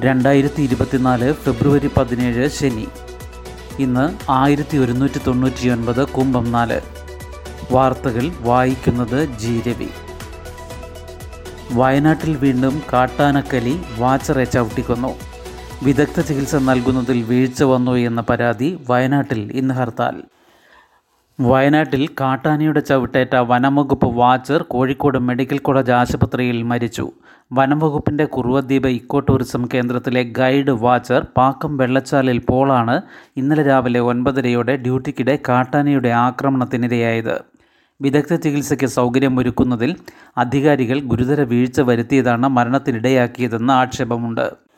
രണ്ടായിരത്തി ഇരുപത്തിനാല് ഫെബ്രുവരി പതിനേഴ് ശനി. ഇന്ന് ആയിരത്തി ഒരുന്നൂറ്റി തൊണ്ണൂറ്റി ഒൻപത് കുംഭം നാല്. വാർത്തകൾ വായിക്കുന്നത് ജീരവി വയനാട്ടിൽ വീണ്ടും കാട്ടാനക്കലി വാച്ചറെ ചവിട്ടിക്കൊന്നു. വിദഗ്ധ ചികിത്സ നൽകുന്നതിൽ വീഴ്ച വന്നു എന്ന പരാതി വയനാട്ടിൽ ഇന്ന് ഹർത്താൽ. വയനാട്ടിൽ കാട്ടാനയുടെ ചവിട്ടേറ്റ വനംവകുപ്പ് വാച്ചർ കോഴിക്കോട് മെഡിക്കൽ കോളേജ് ആശുപത്രിയിൽ മരിച്ചു. വനംവകുപ്പിന്റെ കുറുവദ്വീപ് ഇക്കോ ടൂറിസം കേന്ദ്രത്തിലെ ഗൈഡ് വാച്ചർ പാക്കം വെള്ളച്ചാലിൽ പോളാണ് ഇന്നലെ രാവിലെ ഒൻപതരയോടെ ഡ്യൂട്ടിക്കിടെ കാട്ടാനയുടെ ആക്രമണത്തിനിരയായത്. വിദഗ്ധ ചികിത്സയ്ക്ക് സൗകര്യമൊരുക്കുന്നതിൽ അധികാരികൾ ഗുരുതര വീഴ്ച വരുത്തിയതാണ് മരണത്തിനിടയാക്കിയതെന്ന് ആക്ഷേപമുണ്ട്.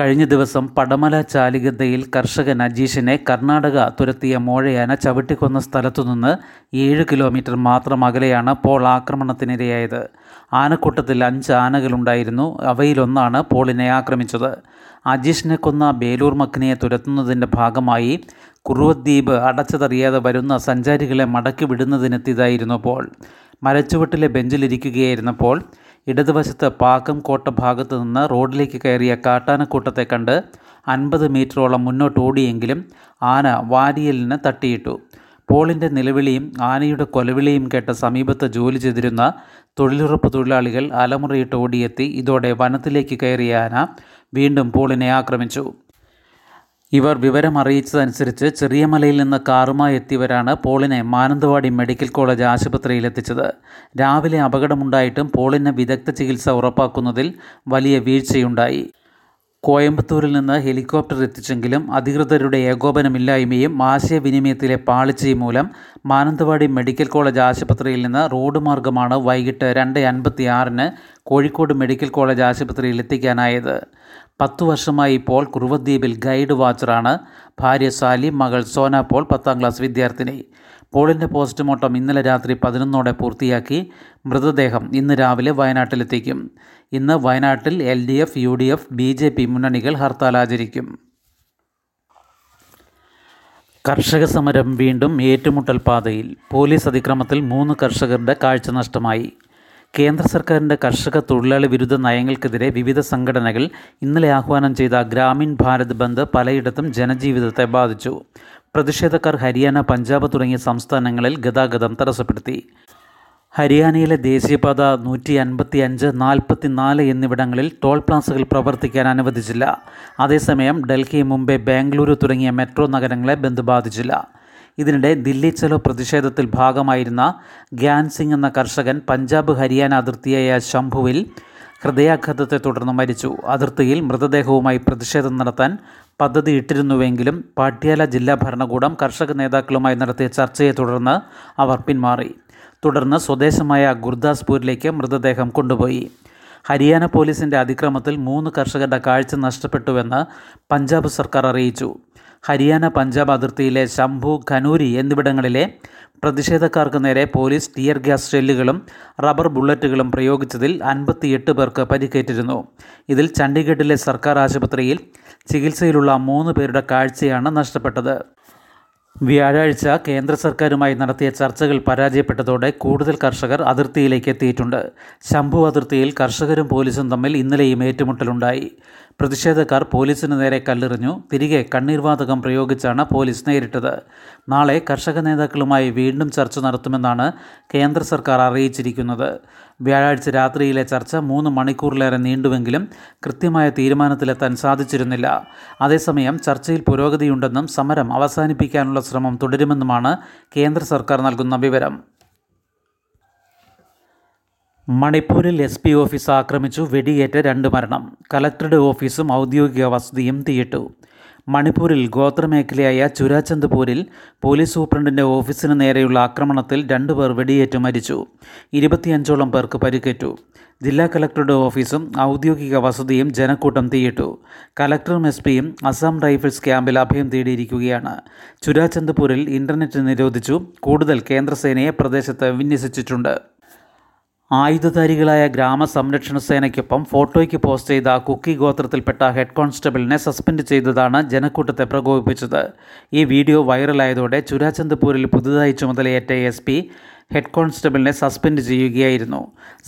കഴിഞ്ഞ ദിവസം പടമല ചാലികതയിൽ കർഷകൻ അജീഷിനെ കർണാടക തുരത്തിയ മോഴയാന ചവിട്ടിക്കൊന്ന സ്ഥലത്തുനിന്ന് ഏഴ് കിലോമീറ്റർ മാത്രം അകലെയാണ് പോൾ ആക്രമണത്തിനിരയായത്. ആനക്കൂട്ടത്തിൽ അഞ്ച് ആനകളുണ്ടായിരുന്നു. അവയിലൊന്നാണ് പോളിനെ ആക്രമിച്ചത്. അജീഷിനെ കൊന്ന ബേലൂർ മക്കിനെ തുരത്തുന്നതിന്റെ ഭാഗമായി കുറുവദ്വീപ് അടച്ചതറിയാതെ വരുന്ന സഞ്ചാരികളെ മടക്കി വിടുന്നതിനെത്തിയതായിരുന്നു പോൾ. മരച്ചുവട്ടിലെ ബെഞ്ചിലിരിക്കുകയായിരുന്നപ്പോൾ ഇടതുവശത്ത് പാക്കം കോട്ട ഭാഗത്തു നിന്ന് റോഡിലേക്ക് കയറിയ കാട്ടാനക്കൂട്ടത്തെ കണ്ട് അൻപത് മീറ്ററോളം മുന്നോട്ട് ഓടിയെങ്കിലും ആന വാരിയലിന് തട്ടിയിട്ടു. പോളിന്റെ നിലവിളിയും ആനയുടെ കൊലവിളിയും കേട്ട സമീപത്ത് ജോലി ചെയ്തിരുന്ന തൊഴിലുറപ്പ് തൊഴിലാളികൾ അലമുറയിട്ട് ഓടിയെത്തി. ഇതോടെ വനത്തിലേക്ക് കയറിയ ആന വീണ്ടും പോളിനെ ആക്രമിച്ചു. ഇവർ വിവരം അറിയിച്ചതനുസരിച്ച് ചെറിയമലയിൽ നിന്ന് കാറുമായി എത്തിയവരാണ് പോളിനെ മാനന്തവാടി മെഡിക്കൽ കോളേജ് ആശുപത്രിയിൽ എത്തിച്ചത് രാവിലെ അപകടമുണ്ടായിട്ടും പോളിന് വിദഗ്ധ ചികിത്സ ഉറപ്പാക്കുന്നതിൽ വലിയ വീഴ്ചയുണ്ടായി. കോയമ്പത്തൂരിൽ നിന്ന് ഹെലികോപ്റ്റർ എത്തിച്ചെങ്കിലും അധികൃതരുടെ ഏകോപനമില്ലായ്മയും ആശയവിനിമയത്തിലെ പാളിച്ചയും മൂലം മാനന്തവാടി മെഡിക്കൽ കോളേജ് ആശുപത്രിയിൽ നിന്ന് റോഡ് മാർഗമാണ് വൈകിട്ട് രണ്ട് അൻപത്തി ആറിന് കോഴിക്കോട് മെഡിക്കൽ കോളേജ് ആശുപത്രിയിൽ എത്തിക്കാനായത്. പത്തു വർഷമായി ഇപ്പോൾ കുറുവദ്വീപിൽ ഗൈഡ് വാച്ചറാണ്. ഭാര്യ സാലി മകൾ സോന പോൾ പത്താം ക്ലാസ് വിദ്യാർത്ഥിനി. പോളിന്റെ പോസ്റ്റ്മോർട്ടം ഇന്നലെ രാത്രി പതിനൊന്നോടെ പൂർത്തിയാക്കി. മൃതദേഹം ഇന്ന് രാവിലെ വയനാട്ടിലെത്തിക്കും. ഇന്ന് വയനാട്ടിൽ L D F U D F B J P മുന്നണികൾ ഹർത്താൽ ആചരിക്കും. കർഷക സമരം വീണ്ടും ഏറ്റുമുട്ടൽ പാതയിൽ പോലീസ് അതിക്രമത്തിൽ മൂന്ന് കർഷകരുടെ കാഴ്ച നഷ്ടമായി. കേന്ദ്ര സർക്കാരിന്റെ കർഷക തൊഴിലാളി വിരുദ്ധ നയങ്ങൾക്കെതിരെ വിവിധ സംഘടനകൾ ഇന്നലെ ആഹ്വാനം ചെയ്ത ഗ്രാമീൺ ഭാരത് ബന്ദ് പലയിടത്തും ജനജീവിതത്തെ ബാധിച്ചു. പ്രതിഷേധക്കാർ ഹരിയാന പഞ്ചാബ് തുടങ്ങിയ സംസ്ഥാനങ്ങളിൽ ഗതാഗതം തടസ്സപ്പെടുത്തി. ഹരിയാനയിലെ ദേശീയപാത നൂറ്റി അൻപത്തി അഞ്ച് നാൽപ്പത്തി നാല് എന്നിവിടങ്ങളിൽ ടോൾ പ്ലാസകൾ പ്രവർത്തിക്കാൻ അനുവദിച്ചില്ല. അതേസമയം ഡൽഹി മുംബൈ ബാംഗ്ലൂരു തുടങ്ങിയ മെട്രോ നഗരങ്ങളെ ബന്ദ് ബാധിച്ചില്ല. ഇതിനിടെ ദില്ലി ചലോ പ്രതിഷേധത്തിൽ ഭാഗമായിരുന്ന ഗ്യാൻ സിംഗ് എന്ന കർഷകൻ പഞ്ചാബ് ഹരിയാന അതിർത്തിയായ ശംഭുവിൽ ഹൃദയാഘാതത്തെ തുടർന്ന് മരിച്ചു. അതിർത്തിയിൽ മൃതദേഹവുമായി പ്രതിഷേധം നടത്താൻ പദ്ധതിയിട്ടിരുന്നുവെങ്കിലും പാട്യാല ജില്ലാ ഭരണകൂടം കർഷക നേതാക്കളുമായി നടത്തിയ ചർച്ചയെ തുടർന്ന് അവർ പിന്മാറി. തുടർന്ന് സ്വദേശമായ ഗുർദാസ്പൂരിലേക്ക് മൃതദേഹം കൊണ്ടുപോയി. ഹരിയാന പോലീസിന്റെ അതിക്രമത്തിൽ മൂന്ന് കർഷകരുടെ കാഴ്ച നഷ്ടപ്പെട്ടുവെന്ന് പഞ്ചാബ് സർക്കാർ അറിയിച്ചു. ഹരിയാന പഞ്ചാബ് അതിർത്തിയിലെ ശംഭു ഖനൂരി എന്നിവിടങ്ങളിലെ പ്രതിഷേധക്കാർക്ക് നേരെ പോലീസ് ടിയർ ഗ്യാസ് ഷെല്ലുകളും റബ്ബർ ബുള്ളറ്റുകളും പ്രയോഗിച്ചതിൽ അൻപത്തിയെട്ട് പേർക്ക് പരിക്കേറ്റിരുന്നു. ഇതിൽ ചണ്ഡീഗഡിലെ സർക്കാർ ആശുപത്രിയിൽ ചികിത്സയിലുള്ള മൂന്ന് പേരുടെ കാഴ്ചയാണ് നഷ്ടപ്പെട്ടത്. വ്യാഴാഴ്ച കേന്ദ്ര സർക്കാരുമായി നടത്തിയ ചർച്ചകൾ പരാജയപ്പെട്ടതോടെ കൂടുതൽ കർഷകർ അതിർത്തിയിലേക്ക് എത്തിയിട്ടുണ്ട്. ശംഭു അതിർത്തിയിൽ കർഷകരും പോലീസും തമ്മിൽ ഇന്നലെയും ഏറ്റുമുട്ടലുണ്ടായി. പ്രതിഷേധക്കാർ പോലീസിന് നേരെ കല്ലെറിഞ്ഞു. തിരികെ കണ്ണീർവാതകം പ്രയോഗിച്ചാണ് പോലീസ് നേരിട്ടത്. നാളെ കർഷക നേതാക്കളുമായി വീണ്ടും ചർച്ച നടത്തുമെന്നാണ് കേന്ദ്ര സർക്കാർ അറിയിച്ചിരിക്കുന്നത്. വ്യാഴാഴ്ച രാത്രിയിലെ ചർച്ച മൂന്ന് മണിക്കൂറിലേറെ നീണ്ടുവെങ്കിലും കൃത്യമായ തീരുമാനത്തിലെത്താൻ സാധിച്ചിരുന്നില്ല. അതേസമയം ചർച്ചയിൽ പുരോഗതിയുണ്ടെന്നും സമരം അവസാനിപ്പിക്കാനുള്ള ശ്രമം തുടരുമെന്നുമാണ് കേന്ദ്ര സർക്കാർ നൽകുന്ന വിവരം. മണിപ്പൂരിൽ എസ് പി ഓഫീസ് ആക്രമിച്ചു വെടിയേറ്റ് രണ്ട് മരണം. കലക്ടറുടെ ഓഫീസും ഔദ്യോഗിക വസതിയും തീയിട്ടു. മണിപ്പൂരിൽ ഗോത്രമേഖലയായ ചുരാചന്ദ്പൂരിൽ പോലീസ് സൂപ്രണ്ടിന്റെ ഓഫീസിന് നേരെയുള്ള ആക്രമണത്തിൽ രണ്ടുപേർ വെടിയേറ്റ് മരിച്ചു. ഇരുപത്തിയഞ്ചോളം പേർക്ക് പരിക്കേറ്റു. ജില്ലാ കലക്ടറുടെ ഓഫീസും ഔദ്യോഗിക വസതിയും ജനക്കൂട്ടം തീയിട്ടു. കലക്ടറും എസ് പിയും അസം റൈഫിൾസ് ക്യാമ്പിൽ അഭയം തേടിയിരിക്കുകയാണ്. ചുരാചന്ദ്പൂരിൽ ഇന്റർനെറ്റ് നിരോധിച്ചു. കൂടുതൽ കേന്ദ്രസേനയെ പ്രദേശത്ത് വിന്യസിച്ചിട്ടുണ്ട്. ആയുധധാരികളായ ഗ്രാമസംരക്ഷണ സേനയ്ക്കൊപ്പം ഫോട്ടോയ്ക്ക് പോസ്റ്റ് ചെയ്ത കുക്കി ഗോത്രത്തിൽപ്പെട്ട ഹെഡ് കോൺസ്റ്റബിളിനെ സസ്പെൻഡ് ചെയ്തതാണ് ജനക്കൂട്ടത്തെ പ്രകോപിപ്പിച്ചത്. ഈ വീഡിയോ വൈറലായതോടെ ചുരാചന്ദ്പൂരിൽ പുതുതായി ചുമതലയേറ്റ എസ് പി ഹെഡ് കോൺസ്റ്റബിളിനെ സസ്പെൻഡ് ചെയ്യുകയായിരുന്നു.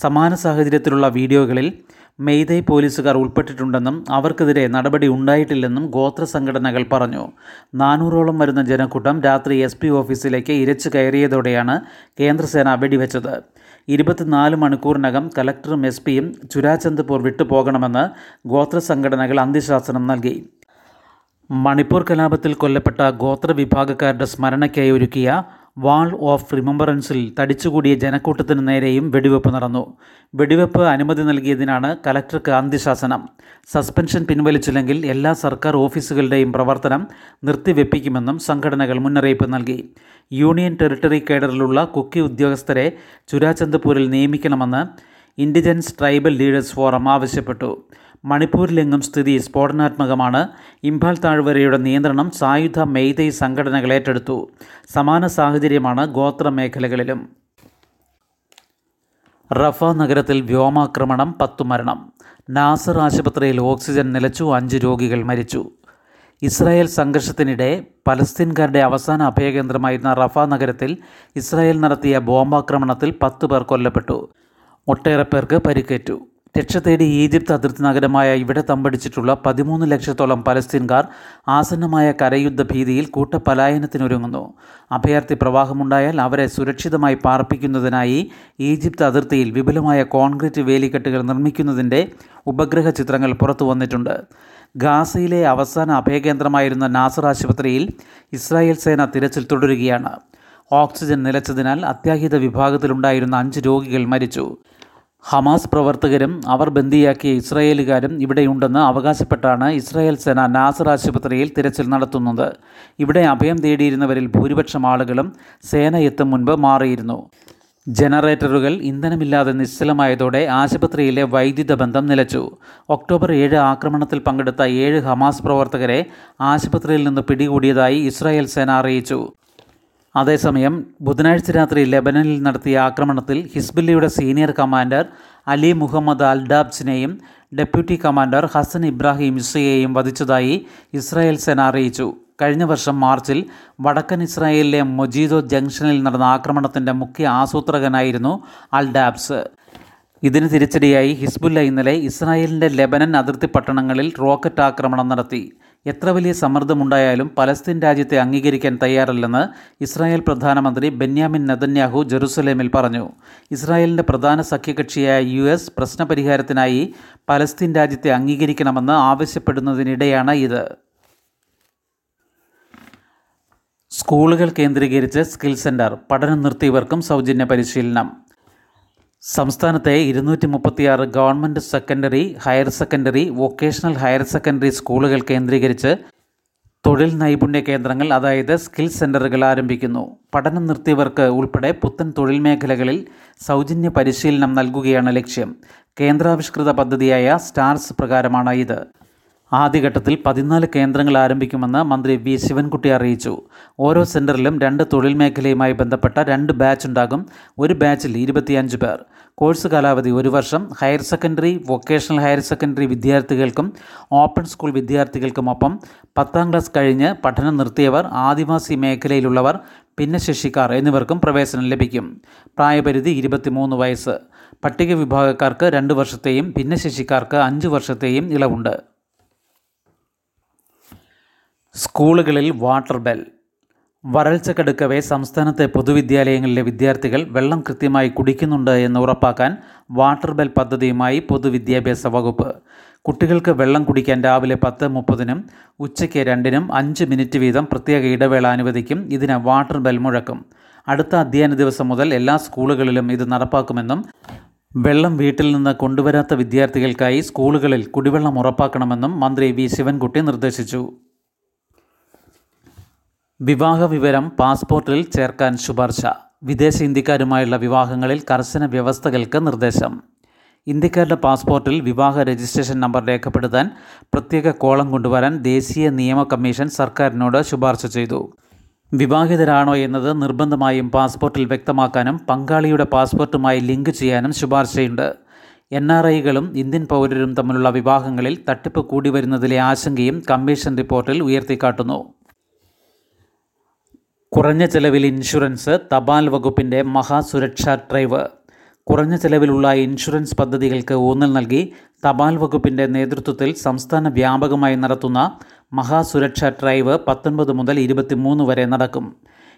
സമാന സാഹചര്യത്തിലുള്ള വീഡിയോകളിൽ മെയ്തൈ പോലീസുകാർ ഉൾപ്പെട്ടിട്ടുണ്ടെന്നും അവർക്കെതിരെ നടപടി ഉണ്ടായിട്ടില്ലെന്നും ഗോത്ര സംഘടനകൾ പറഞ്ഞു. നാനൂറോളം വരുന്ന ജനക്കൂട്ടം രാത്രി എസ് പി ഓഫീസിലേക്ക് ഇരച്ചു കയറിയതോടെയാണ് കേന്ദ്രസേന വെടിവെച്ചത്. ഇരുപത്തിനാല് മണിക്കൂറിനകം കലക്ടറും എസ് പിയും ചുരാചന്ദ്പൂർ വിട്ടുപോകണമെന്ന് ഗോത്ര സംഘടനകൾ അന്ത്യശാസനം നൽകി. മണിപ്പൂർ കലാപത്തിൽ കൊല്ലപ്പെട്ട ഗോത്ര വിഭാഗക്കാരുടെ സ്മരണയ്ക്കായി ഒരുക്കിയ വാൾ ഓഫ് റിമംബറൻസിൽ തടിച്ചുകൂടിയ ജനക്കൂട്ടത്തിനു നേരെയും വെടിവെപ്പ് നടന്നു. വെടിവെപ്പ് അനുമതി നൽകിയതിനാണ് കലക്ടർക്ക് അന്ത്യശാസനം. സസ്പെൻഷൻ പിൻവലിച്ചില്ലെങ്കിൽ എല്ലാ സർക്കാർ ഓഫീസുകളുടെയും പ്രവർത്തനം നിർത്തിവെപ്പിക്കുമെന്നും സംഘടനകൾ മുന്നറിയിപ്പ് നൽകി. യൂണിയൻ ടെറിട്ടറി കേഡറിലുള്ള കുക്കി ഉദ്യോഗസ്ഥരെ ചുരാചന്ദ്പൂരിൽ നിയമിക്കണമെന്ന് ഇൻഡിജൻസ് ട്രൈബൽ ലീഡേഴ്സ് ഫോറം ആവശ്യപ്പെട്ടു. മണിപ്പൂരിലെങ്ങും സ്ഥിതി സ്ഫോടനാത്മകമാണ്. ഇംഫാൽ താഴ്വരയുടെ നിയന്ത്രണം സായുധ മെയ്തൈ സംഘടനകൾ ഏറ്റെടുത്തു. സമാന സാഹചര്യമാണ് ഗോത്ര മേഖലകളിലും. റഫ നഗരത്തിൽ വ്യോമാക്രമണം പത്തു മരണം. നാസർ ആശുപത്രിയിൽ ഓക്സിജൻ നിലച്ചു അഞ്ച് രോഗികൾ മരിച്ചു. ഇസ്രായേൽ സംഘർഷത്തിനിടെ പലസ്തീൻകാരുടെ അവസാന അഭയകേന്ദ്രമായിരുന്ന റഫ നഗരത്തിൽ ഇസ്രായേൽ നടത്തിയ ബോംബാക്രമണത്തിൽ പത്ത് പേർ കൊല്ലപ്പെട്ടു. ഒട്ടേറെ പേർക്ക് പരിക്കേറ്റു. രക്ഷ തേടി ഈജിപ്ത് അതിർത്തി നഗരമായ ഇവിടെ തമ്പടിച്ചിട്ടുള്ള പതിമൂന്ന് ലക്ഷത്തോളം പലസ്തീൻകാർ ആസന്നമായ കരയുദ്ധ ഭീതിയിൽ കൂട്ടപലായനത്തിനൊരുങ്ങുന്നു. അഭയാർത്ഥി പ്രവാഹമുണ്ടായാൽ അവരെ സുരക്ഷിതമായി പാർപ്പിക്കുന്നതിനായി ഈജിപ്ത് അതിർത്തിയിൽ വിപുലമായ കോൺക്രീറ്റ് വേലിക്കെട്ടുകൾ നിർമ്മിക്കുന്നതിന്റെ ഉപഗ്രഹ ചിത്രങ്ങൾ പുറത്തു വന്നിട്ടുണ്ട്. ഗാസയിലെ അവസാന അഭയകേന്ദ്രമായിരുന്ന നാസർ ആശുപത്രിയിൽ ഇസ്രായേൽ സേന തിരച്ചിൽ തുടരുകയാണ്. ഓക്സിജൻ നിലച്ചതിനാൽ അത്യാഹിത വിഭാഗത്തിലുണ്ടായിരുന്ന അഞ്ച് രോഗികൾ മരിച്ചു. ഹമാസ് പ്രവർത്തകരും അവർ ബന്ദിയാക്കിയ ഇസ്രായേലുകാരും ഇവിടെയുണ്ടെന്ന് അവകാശപ്പെട്ടാണ് ഇസ്രായേൽ സേന നാസർ ആശുപത്രിയിൽ തിരച്ചിൽ നടത്തുന്നത്. ഇവിടെ അഭയം തേടിയിരുന്നവരിൽ ഭൂരിപക്ഷം ആളുകളും സേന എത്തും മുൻപ് മാറിയിരുന്നു. ജനറേറ്ററുകൾ ഇന്ധനമില്ലാതെ നിശ്ചലമായതോടെ ആശുപത്രിയിലെ വൈദ്യുത ബന്ധം നിലച്ചു. ഒക്ടോബർ ഏഴ് ആക്രമണത്തിൽ പങ്കെടുത്ത ഏഴ് ഹമാസ് പ്രവർത്തകരെ ആശുപത്രിയിൽ നിന്ന് പിടികൂടിയതായി ഇസ്രായേൽ സേന അറിയിച്ചു. അതേസമയം ബുധനാഴ്ച രാത്രി ലെബനനിൽ നടത്തിയ ആക്രമണത്തിൽ ഹിസ്ബുല്ലയുടെ സീനിയർ കമാൻഡർ അലി മുഹമ്മദ് അൽഡാബ്സിനെയും ഡെപ്യൂട്ടി കമാൻഡർ ഹസൻ ഇബ്രാഹിം ഇസയെയും വധിച്ചതായി ഇസ്രായേൽ സേന അറിയിച്ചു. കഴിഞ്ഞ വർഷം മാർച്ചിൽ വടക്കൻ ഇസ്രായേലിലെ മൊജീദോ ജംഗ്ഷനിൽ നടന്ന ആക്രമണത്തിന്റെ മുഖ്യ ആസൂത്രകനായിരുന്നു അൽഡാബ്സ്. ഇതിന് തിരിച്ചടിയായി ഹിസ്ബുല്ല ഇന്നലെ ഇസ്രായേലിന്റെ ലെബനൻ അതിർത്തി പട്ടണങ്ങളിൽ റോക്കറ്റ് ആക്രമണം നടത്തി. എത്ര വലിയ സമ്മർദ്ദമുണ്ടായാലും പലസ്തീൻ രാജ്യത്തെ അംഗീകരിക്കാൻ തയ്യാറല്ലെന്ന് ഇസ്രായേൽ പ്രധാനമന്ത്രി ബെന്യാമിൻ നദന്യാഹു ജെറുസലേമിൽ പറഞ്ഞു. ഇസ്രായേലിന്റെ പ്രധാന സഖ്യകക്ഷിയായ യു എസ് പ്രശ്നപരിഹാരത്തിനായി പലസ്തീൻ രാജ്യത്തെ അംഗീകരിക്കണമെന്ന് ആവശ്യപ്പെടുന്നതിനിടെയാണ് ഇത്. സ്കൂളുകൾ കേന്ദ്രീകരിച്ച് സ്കിൽ സെന്റർ പഠനം നിർത്തിയവർക്കും സൗജന്യ പരിശീലനം. സംസ്ഥാനത്തെ ഇരുന്നൂറ്റി മുപ്പത്തിയാറ് government secondary higher secondary vocational higher secondary സ്കൂളുകൾ കേന്ദ്രീകരിച്ച് തൊഴിൽ നൈപുണ്യ കേന്ദ്രങ്ങൾ അതായത് സ്കിൽ സെന്ററുകൾ ആരംഭിക്കുന്നു. പഠനം നിർത്തിയവർക്ക് ഉൾപ്പെടെ പുത്തൻ തൊഴിൽ മേഖലകളിൽ സൗജന്യ പരിശീലനം നൽകുകയാണ് ലക്ഷ്യം. കേന്ദ്രാവിഷ്കൃത പദ്ധതിയായ സ്റ്റാർസ് പ്രകാരമാണ് ഇത്. ആദ്യഘട്ടത്തിൽ പതിനാല് കേന്ദ്രങ്ങൾ ആരംഭിക്കുമെന്ന് മന്ത്രി വി. ശിവൻകുട്ടി അറിയിച്ചു. ഓരോ സെന്ററിലും രണ്ട് തൊഴിൽ മേഖലയുമായി ബന്ധപ്പെട്ട രണ്ട് ബാച്ച് ഉണ്ടാകും. ഒരു ബാച്ചിൽ ഇരുപത്തിയഞ്ച് പേർ. കോഴ്സ് കാലാവധി ഒരു വർഷം. Higher secondary vocational higher secondary വിദ്യാർത്ഥികൾക്കും ഓപ്പൺ സ്കൂൾ വിദ്യാർത്ഥികൾക്കുമൊപ്പം പത്താം ക്ലാസ് കഴിഞ്ഞ് പഠനം നിർത്തിയവർ ആദിവാസി മേഖലയിലുള്ളവർ ഭിന്നശേഷിക്കാർ എന്നിവർക്കും പ്രവേശനം ലഭിക്കും. പ്രായപരിധി ഇരുപത്തിമൂന്ന് വയസ്സ്. പട്ടിക വിഭാഗക്കാർക്ക് രണ്ട് വർഷത്തെയും ഭിന്നശേഷിക്കാർക്ക് അഞ്ച് വർഷത്തെയും ഇളവുണ്ട്. സ്കൂളുകളിൽ വാട്ടർ ബെൽ. വരൾച്ച കടുക്കവേ സംസ്ഥാനത്തെ പൊതുവിദ്യാലയങ്ങളിലെ വിദ്യാർത്ഥികൾ വെള്ളം കൃത്യമായി കുടിക്കുന്നുണ്ട് എന്ന് ഉറപ്പാക്കാൻ വാട്ടർ ബെൽ പദ്ധതിയുമായി പൊതുവിദ്യാഭ്യാസ വകുപ്പ്. കുട്ടികൾക്ക് വെള്ളം കുടിക്കാൻ രാവിലെ പത്ത് മുപ്പതിനും ഉച്ചയ്ക്ക് രണ്ടിനും അഞ്ച് മിനിറ്റ് വീതം പ്രത്യേക ഇടവേള അനുവദിക്കും. ഇതിന് വാട്ടർ ബെൽ മുഴക്കും. അടുത്ത അധ്യയന ദിവസം മുതൽ എല്ലാ സ്കൂളുകളിലും ഇത് നടപ്പാക്കുമെന്നും വെള്ളം വീട്ടിൽ നിന്ന് കൊണ്ടുവരാത്ത വിദ്യാർത്ഥികൾക്കായി സ്കൂളുകളിൽ കുടിവെള്ളം ഉറപ്പാക്കണമെന്നും മന്ത്രി വി. ശിവൻകുട്ടി നിർദ്ദേശിച്ചു. വിവാഹ വിവരം പാസ്പോർട്ടിൽ ചേർക്കാൻ ശുപാർശ. വിദേശ ഇന്ത്യക്കാരുമായുള്ള വിവാഹങ്ങളിൽ കർശന വ്യവസ്ഥകൾക്ക് നിർദ്ദേശം. ഇന്ത്യക്കാരുടെ പാസ്പോർട്ടിൽ വിവാഹ രജിസ്ട്രേഷൻ നമ്പർ രേഖപ്പെടുത്താൻ പ്രത്യേക കോളം കൊണ്ടുവരാൻ ദേശീയ നിയമ കമ്മീഷൻ സർക്കാരിനോട് ശുപാർശ ചെയ്തു. വിവാഹിതരാണോ എന്നത് നിർബന്ധമായും പാസ്പോർട്ടിൽ വ്യക്തമാക്കാനും പങ്കാളിയുടെ പാസ്പോർട്ടുമായി ലിങ്ക് ചെയ്യാനും ശുപാർശയുണ്ട്. എൻ ആർ ഐകളും ഇന്ത്യൻ പൗരരും തമ്മിലുള്ള വിവാഹങ്ങളിൽ തട്ടിപ്പ് കൂടി വരുന്നതിലെ ആശങ്കയും കമ്മീഷൻ റിപ്പോർട്ടിൽ ഉയർത്തിക്കാട്ടുന്നു. കുറഞ്ഞ ചെലവിൽ ഇൻഷുറൻസ് തപാൽ വകുപ്പിന്റെ മഹാസുരക്ഷാ ഡ്രൈവ്. കുറഞ്ഞ ചെലവിലുള്ള ഇൻഷുറൻസ് പദ്ധതികൾക്ക് ഊന്നൽ നൽകി തപാൽ വകുപ്പിന്റെ നേതൃത്വത്തിൽ സംസ്ഥാന വ്യാപകമായി നടത്തുന്ന മഹാസുരക്ഷാ ഡ്രൈവ് പത്തൊൻപത് മുതൽ ഇരുപത്തിമൂന്ന് വരെ നടക്കും.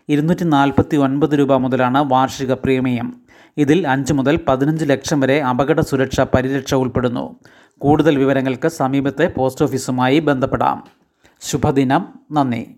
ഇരുന്നൂറ്റി നാൽപ്പത്തി ഒൻപത് രൂപ മുതലാണ് വാർഷിക പ്രീമിയം. ഇതിൽ അഞ്ച് മുതൽ പതിനഞ്ച് ലക്ഷം വരെ അപകട സുരക്ഷ പരിരക്ഷ ഉൾപ്പെടുന്നു. കൂടുതൽ വിവരങ്ങൾക്ക് സമീപത്തെ പോസ്റ്റ് ഓഫീസുമായി ബന്ധപ്പെടാം. ശുഭദിനം. നന്ദി.